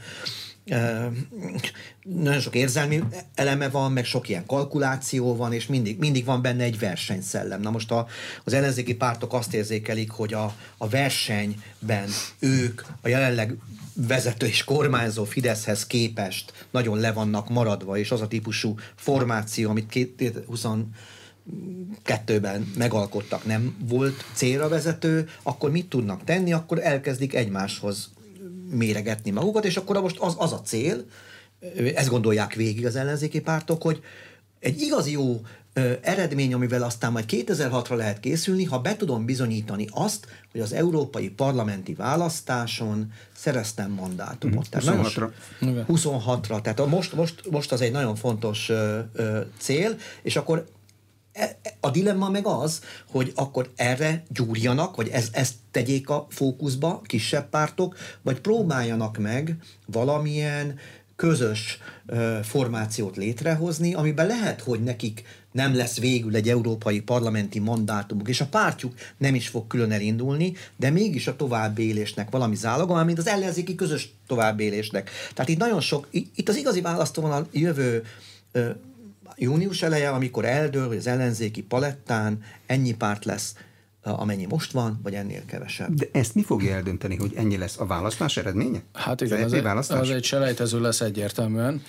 nagyon sok érzelmi eleme van, meg sok ilyen kalkuláció van, és mindig, mindig van benne egy versenyszellem. Na most a, az ellenzéki pártok azt érzékelik, hogy a, a versenyben ők a jelenleg vezető és kormányzó Fideszhez képest nagyon le vannak maradva, és az a típusú formáció, amit 20 kettőben megalkottak, nem volt célra vezető, akkor mit tudnak tenni? Akkor elkezdik egymáshoz méregetni magukat, és akkor most az, az a cél, ezt gondolják végig az ellenzéki pártok, hogy egy igazi jó ö, eredmény, amivel aztán majd 2006-ra lehet készülni, ha be tudom bizonyítani azt, hogy az európai parlamenti választáson szereztem mandátumot. Mm, 26-ra. 26-ra. Tehát most, most, most az egy nagyon fontos ö, ö, cél, és akkor a dilemma meg az, hogy akkor erre gyúrjanak, vagy ez, ezt tegyék a fókuszba kisebb pártok, vagy próbáljanak meg valamilyen közös ö, formációt létrehozni, amiben lehet, hogy nekik nem lesz végül egy európai parlamenti mandátumuk, és a pártjuk nem is fog külön elindulni, de mégis a továbbélésnek valami záloga, mint az ellenzéki közös továbbélésnek. Tehát itt nagyon sok, itt az igazi választóvonal jövő ö, június eleje, amikor eldől, hogy az ellenzéki palettán ennyi párt lesz, amennyi most van, vagy ennél kevesebb. De ezt mi fogja eldönteni, hogy ennyi lesz a választás eredménye? Hát igen, az, az, egy, az egy selejtező lesz egyértelműen.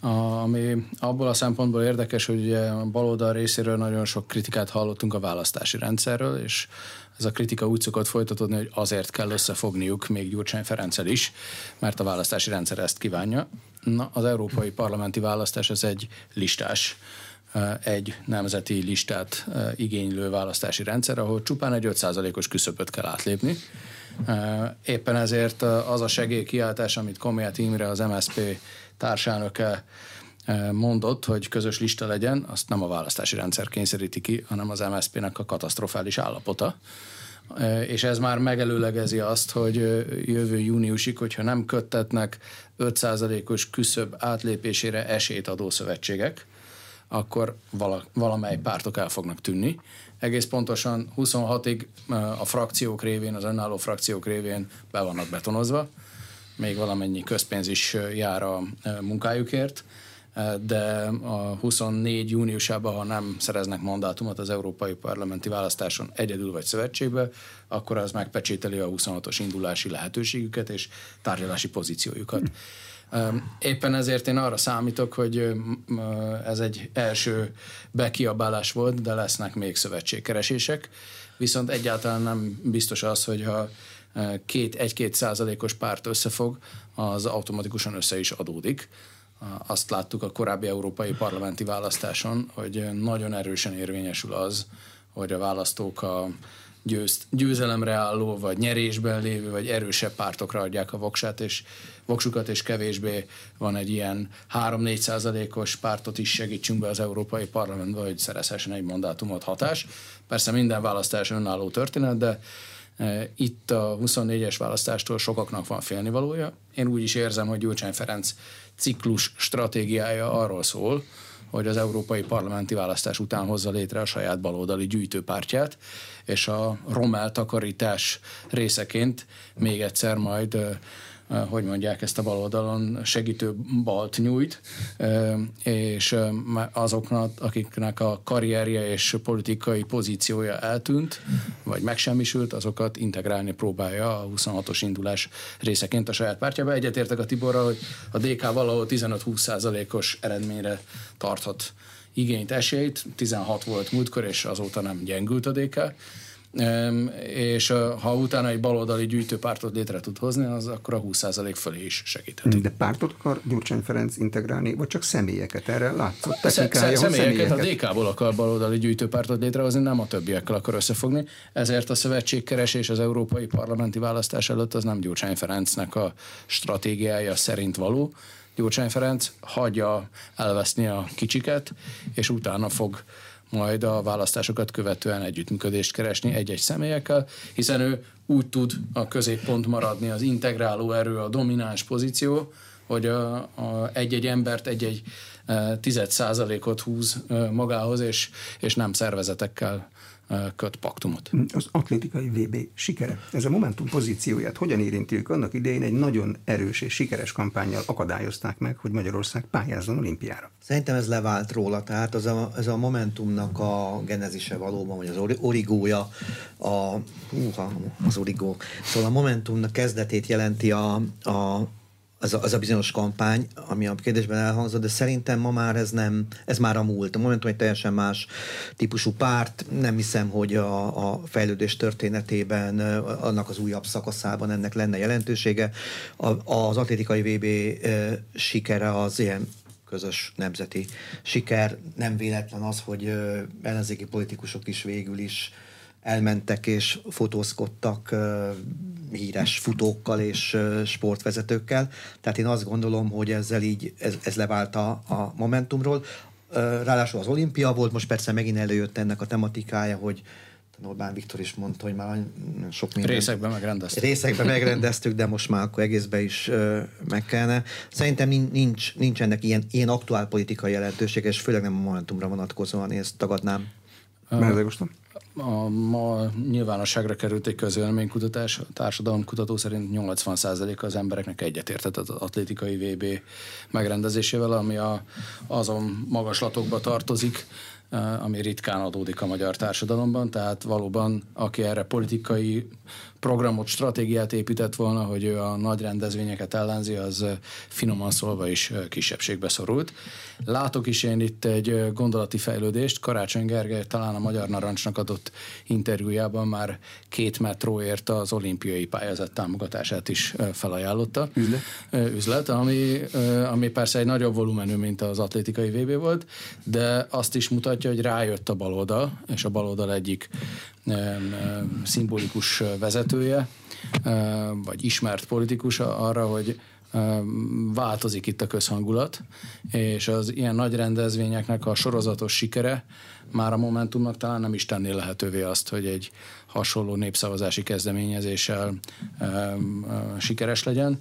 A, ami abból a szempontból érdekes, hogy ugye a baloldal részéről nagyon sok kritikát hallottunk a választási rendszerről, és ez a kritika úgy szokott folytatódni, hogy azért kell összefogniuk még Gyurcsány Ferenccel is, mert a választási rendszer ezt kívánja. Na, az európai parlamenti választás ez egy listás egy nemzeti listát igénylő választási rendszer, ahol csupán egy 5%-os küszöböt kell átlépni. Éppen ezért az a segélykiáltás, amit Komiát Imre, az MSP társelnöke mondott, hogy közös lista legyen, azt nem a választási rendszer kényszeríti ki, hanem az MSZP-nek a katasztrofális állapota. És ez már megelőlegezi azt, hogy jövő júniusig, hogyha nem köttetnek 5%-os küszöb átlépésére esélyt adó szövetségek, akkor vala, valamely pártok el fognak tűnni. Egész pontosan 26-ig a frakciók révén, az önálló frakciók révén be vannak betonozva, még valamennyi közpénz is jár a munkájukért, de a 24 júniusában, ha nem szereznek mandátumot az európai parlamenti választáson egyedül vagy szövetségbe, akkor az megpecsételi a 26-os indulási lehetőségüket és tárgyalási pozíciójukat. Éppen ezért én arra számítok, hogy ez egy első bekiabálás volt, de lesznek még szövetségkeresések, viszont egyáltalán nem biztos az, hogyha két, egy-két százalékos párt összefog, az automatikusan össze is adódik. Azt láttuk a korábbi európai parlamenti választáson, hogy nagyon erősen érvényesül az, hogy a választók a győzt, győzelemre álló, vagy nyerésben lévő, vagy erősebb pártokra adják a voksát, és voksukat, és kevésbé van egy ilyen 3-4 százalékos pártot is segítsünk be az Európai Parlamentbe, hogy szerezhessen egy mandátumot hatás. Persze minden választás önálló történet, de itt a 24-es választástól sokaknak van félnivalója. Én úgy is érzem, hogy Gyurcsány Ferenc ciklus stratégiája arról szól, hogy az európai parlamenti választás után hozza létre a saját baloldali gyűjtőpártját, és a romel takarítás részeként még egyszer majd hogy mondják ezt a baloldalon, segítő balt nyújt, és azoknak, akiknek a karrierje és politikai pozíciója eltűnt, vagy megsemmisült, azokat integrálni próbálja a 26-os indulás részeként a saját pártjába. Egyetértek a Tiborral, hogy a DK valahol 15-20 százalékos eredményre tarthat igényt, esélyt. 16 volt múltkor, és azóta nem gyengült a DK és ha utána egy baloldali gyűjtőpártot létre tud hozni, az akkor a 20% fölé is segíthet. De pártot akar Gyurcsány Ferenc integrálni, vagy csak személyeket? Erre látszott technikája, személyeket, személyeket. a DK-ból akar baloldali gyűjtőpártot létrehozni, nem a többiekkel akar összefogni. Ezért a szövetségkeresés az európai parlamenti választás előtt az nem Gyurcsány Ferencnek a stratégiája szerint való. Gyurcsány Ferenc hagyja elveszni a kicsiket, és utána fog majd a választásokat követően együttműködést keresni egy-egy személyekkel, hiszen ő úgy tud a középpont maradni, az integráló erő, a domináns pozíció, hogy a, a egy-egy embert egy-egy e, tized százalékot húz e, magához, és, és nem szervezetekkel köt paktumot. Az atlétikai VB sikere. Ez a Momentum pozícióját hogyan érinti ők? Annak idején egy nagyon erős és sikeres kampányjal akadályozták meg, hogy Magyarország pályázzon olimpiára. Szerintem ez levált róla, tehát az a, ez a Momentumnak a genezise valóban, vagy az origója, a, húha, az origó. Szóval a Momentumnak kezdetét jelenti a, a az a, az a bizonyos kampány, ami a kérdésben elhangzott, de szerintem ma már ez nem, ez már a múlt. A Momentum egy teljesen más típusú párt, nem hiszem, hogy a, a fejlődés történetében, annak az újabb szakaszában ennek lenne jelentősége. A, az atlétikai VB e, sikere az ilyen közös nemzeti siker. Nem véletlen az, hogy ellenzéki politikusok is végül is elmentek és fotózkodtak híres futókkal és sportvezetőkkel. Tehát én azt gondolom, hogy ezzel így ez, ez levált a, a Momentumról. Ráadásul az olimpia volt, most persze megint előjött ennek a tematikája, hogy Orbán Viktor is mondta, hogy már sok minden... Részekben megrendeztük. Részekben megrendeztük, de most már akkor egészben is meg kellene. Szerintem nincs, nincs ennek ilyen, ilyen aktuál politikai jelentősége, és főleg nem a Momentumra vonatkozóan, én ezt tagadnám. Uh, a, ma nyilvánosságra került egy közvéleménykutatás, a társadalomkutató szerint 80% az embereknek egyetértett az atlétikai VB megrendezésével, ami a, azon magaslatokba tartozik, eh, ami ritkán adódik a magyar társadalomban, tehát valóban aki erre politikai programot, stratégiát épített volna, hogy ő a nagy rendezvényeket ellenzi, az finoman szólva is kisebbségbe szorult. Látok is én itt egy gondolati fejlődést. Karácsony Gergely talán a Magyar Narancsnak adott interjújában már két metróért az olimpiai pályázat támogatását is felajánlotta. Üzlet. Üzlet, ami, ami persze egy nagyobb volumenű, mint az atlétikai VB volt, de azt is mutatja, hogy rájött a baloldal, és a baloldal egyik szimbolikus vezetője, vagy ismert politikus arra, hogy változik itt a közhangulat, és az ilyen nagy rendezvényeknek a sorozatos sikere már a Momentumnak talán nem is tenné lehetővé azt, hogy egy hasonló népszavazási kezdeményezéssel sikeres legyen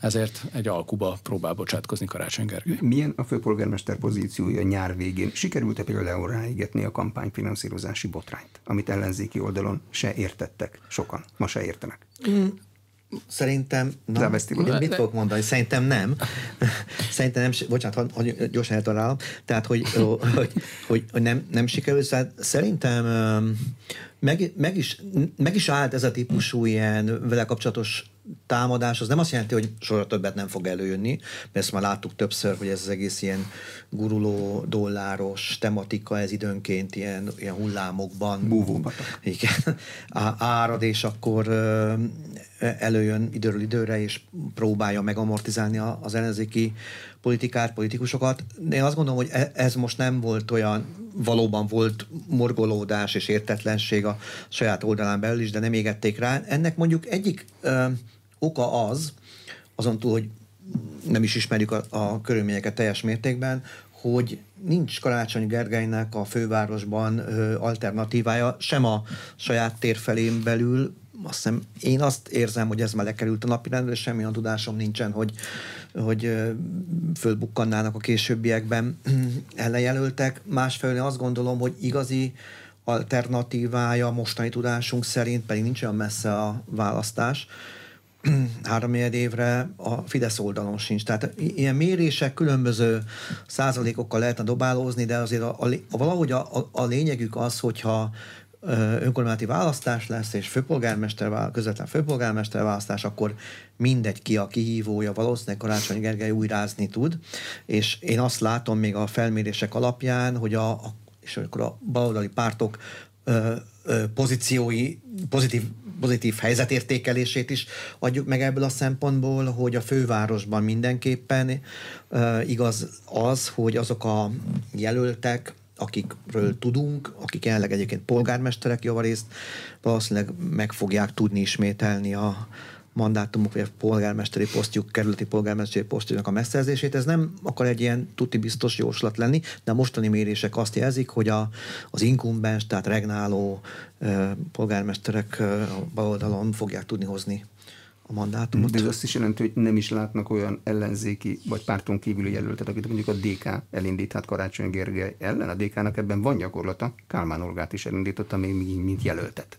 ezért egy alkuba próbál bocsátkozni Karácsony Gergely. Milyen a főpolgármester pozíciója nyár végén? Sikerült-e például ráégetni a kampányfinanszírozási botrányt, amit ellenzéki oldalon se értettek sokan, ma se értenek? Mm. Szerintem, na, én mit fogok mondani? Szerintem nem. (laughs) Szerintem nem, bocsánat, hogy gyorsan eltalálom. Tehát, hogy, hogy, hogy, hogy nem, nem sikerült. Szerintem meg, meg, is, meg is állt ez a típusú ilyen vele kapcsolatos támadás, az nem azt jelenti, hogy soha többet nem fog előjönni, mert ezt már láttuk többször, hogy ez az egész ilyen guruló, dolláros tematika, ez időnként ilyen, ilyen hullámokban Búvóbatak. Igen, árad, és akkor előjön időről időre, és próbálja megamortizálni az ellenzéki politikát, politikusokat. Én azt gondolom, hogy e, ez most nem volt olyan, valóban volt morgolódás és értetlenség a saját oldalán belül is, de nem égették rá. Ennek mondjuk egyik oka az, azon túl, hogy nem is ismerjük a, a körülményeket teljes mértékben, hogy nincs Karácsony Gergelynek a fővárosban ö, alternatívája, sem a saját térfelén belül, azt hiszem, én azt érzem, hogy ez már lekerült a napirendre, semmi a tudásom nincsen, hogy, hogy fölbukkannának a későbbiekben (clears throat) ellenjelöltek. Másfelől azt gondolom, hogy igazi alternatívája mostani tudásunk szerint, pedig nincs olyan messze a választás, (clears throat) három évre a Fidesz oldalon sincs. Tehát ilyen mérések különböző százalékokkal lehetne dobálózni, de azért a, a, a, valahogy a, a, a lényegük az, hogyha önkormányzati választás lesz, és főpolgármester, közvetlen főpolgármester választás, akkor mindegy ki a kihívója, valószínűleg Karácsony Gergely újrázni tud, és én azt látom még a felmérések alapján, hogy a, a és akkor a baloldali pártok ö, pozíciói, pozitív, pozitív helyzetértékelését is adjuk meg ebből a szempontból, hogy a fővárosban mindenképpen igaz az, hogy azok a jelöltek, akikről tudunk, akik jelenleg egyébként polgármesterek javarészt, valószínűleg meg fogják tudni ismételni a, mandátumok, vagy a polgármesteri posztjuk, kerületi polgármesteri posztjuknak a megszerzését. Ez nem akar egy ilyen tuti biztos jóslat lenni, de a mostani mérések azt jelzik, hogy a, az inkumbens, tehát regnáló e, polgármesterek e, a baloldalon fogják tudni hozni a mandátumot. De ez azt is jelenti, hogy nem is látnak olyan ellenzéki vagy párton kívüli jelöltet, akit mondjuk a DK elindíthat Karácsony Gergely ellen. A DK-nak ebben van gyakorlata. Kálmán Olgát is elindította még mint jelöltet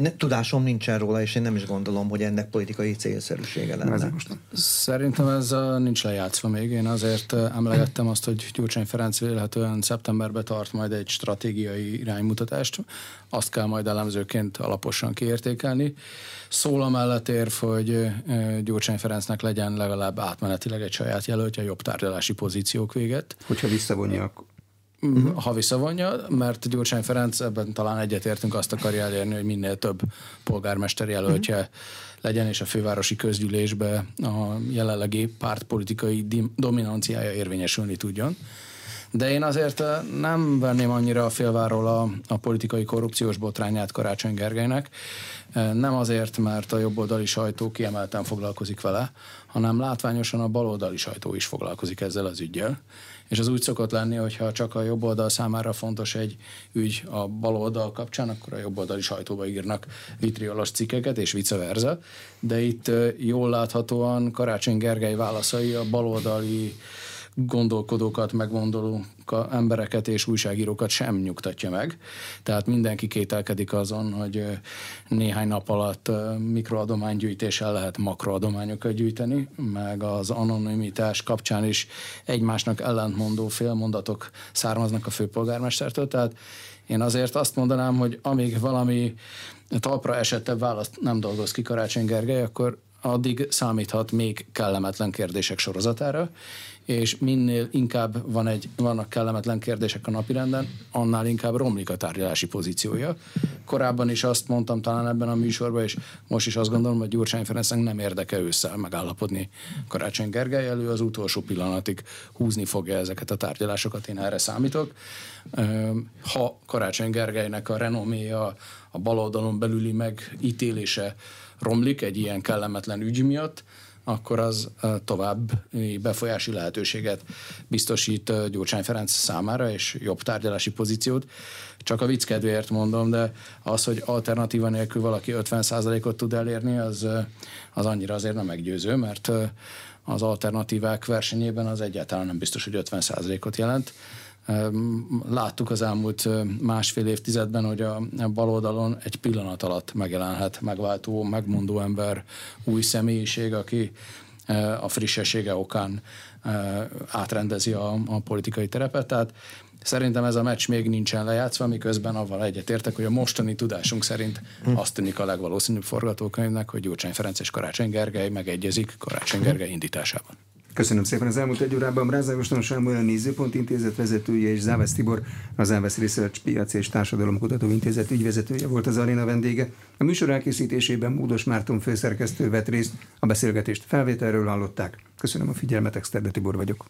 ne, tudásom nincsen róla, és én nem is gondolom, hogy ennek politikai célszerűsége lenne. Szerintem ez nincs lejátszva még. Én azért emlegettem azt, hogy Gyurcsány Ferenc vélhetően szeptemberben tart majd egy stratégiai iránymutatást. Azt kell majd elemzőként alaposan kiértékelni. Szól mellett érv, hogy Gyurcsány Ferencnek legyen legalább átmenetileg egy saját jelöltje jobb tárgyalási pozíciók véget. Hogyha visszavonja, uh-huh. ha visszavonja, mert Gyurcsány Ferenc ebben talán egyetértünk, azt akarja elérni, hogy minél több polgármester jelöltje uh-huh. legyen, és a fővárosi közgyűlésbe a jelenlegi pártpolitikai dominanciája érvényesülni tudjon. De én azért nem venném annyira a félváról a, a politikai korrupciós botrányát Karácsony Gergelynek. Nem azért, mert a jobboldali sajtó kiemelten foglalkozik vele, hanem látványosan a baloldali sajtó is foglalkozik ezzel az ügyel és az úgy szokott lenni, hogyha csak a jobb oldal számára fontos egy ügy a bal oldal kapcsán, akkor a jobb oldali sajtóba írnak vitriolos cikkeket, és vice versa. De itt jól láthatóan Karácsony Gergely válaszai a baloldali gondolkodókat, megmondoló embereket és újságírókat sem nyugtatja meg. Tehát mindenki kételkedik azon, hogy néhány nap alatt mikroadománygyűjtéssel lehet makroadományokat gyűjteni, meg az anonimitás kapcsán is egymásnak ellentmondó félmondatok származnak a főpolgármestertől. Tehát én azért azt mondanám, hogy amíg valami talpra esettebb választ nem dolgoz ki Karácsony Gergely, akkor addig számíthat még kellemetlen kérdések sorozatára, és minél inkább van egy, vannak kellemetlen kérdések a napirenden, annál inkább romlik a tárgyalási pozíciója. Korábban is azt mondtam talán ebben a műsorban, és most is azt gondolom, hogy Gyurcsány Ferencnek nem érdeke ősszel megállapodni Karácsony Gergely elő, az utolsó pillanatig húzni fogja ezeket a tárgyalásokat, én erre számítok. Ha Karácsony Gergelynek a renoméja, a baloldalon belüli megítélése romlik egy ilyen kellemetlen ügy miatt, akkor az tovább befolyási lehetőséget biztosít Gyurcsány Ferenc számára, és jobb tárgyalási pozíciót. Csak a vicc kedvéért mondom, de az, hogy alternatíva nélkül valaki 50%-ot tud elérni, az, az annyira azért nem meggyőző, mert az alternatívák versenyében az egyáltalán nem biztos, hogy 50%-ot jelent. Láttuk az elmúlt másfél évtizedben, hogy a baloldalon egy pillanat alatt megjelenhet megváltó, megmondó ember, új személyiség, aki a frissessége okán átrendezi a, a politikai terepet. Tehát Szerintem ez a meccs még nincsen lejátszva, miközben avval egyetértek, hogy a mostani tudásunk szerint hm. azt tűnik a legvalószínűbb forgatókönyvnek, hogy Gyurcsány Ferenc és Karácsony Gergely megegyezik Karácsony Gergely indításában. Köszönöm szépen az elmúlt egy órában. Rázágoston Sámuel a Nézőpont Intézet vezetője és Závesz Tibor, az Závesz Research Piac és Társadalomkutató Intézet ügyvezetője volt az aréna vendége. A műsor elkészítésében Módos Márton főszerkesztő vett részt, a beszélgetést felvételről hallották. Köszönöm a figyelmet, Exterde Tibor vagyok.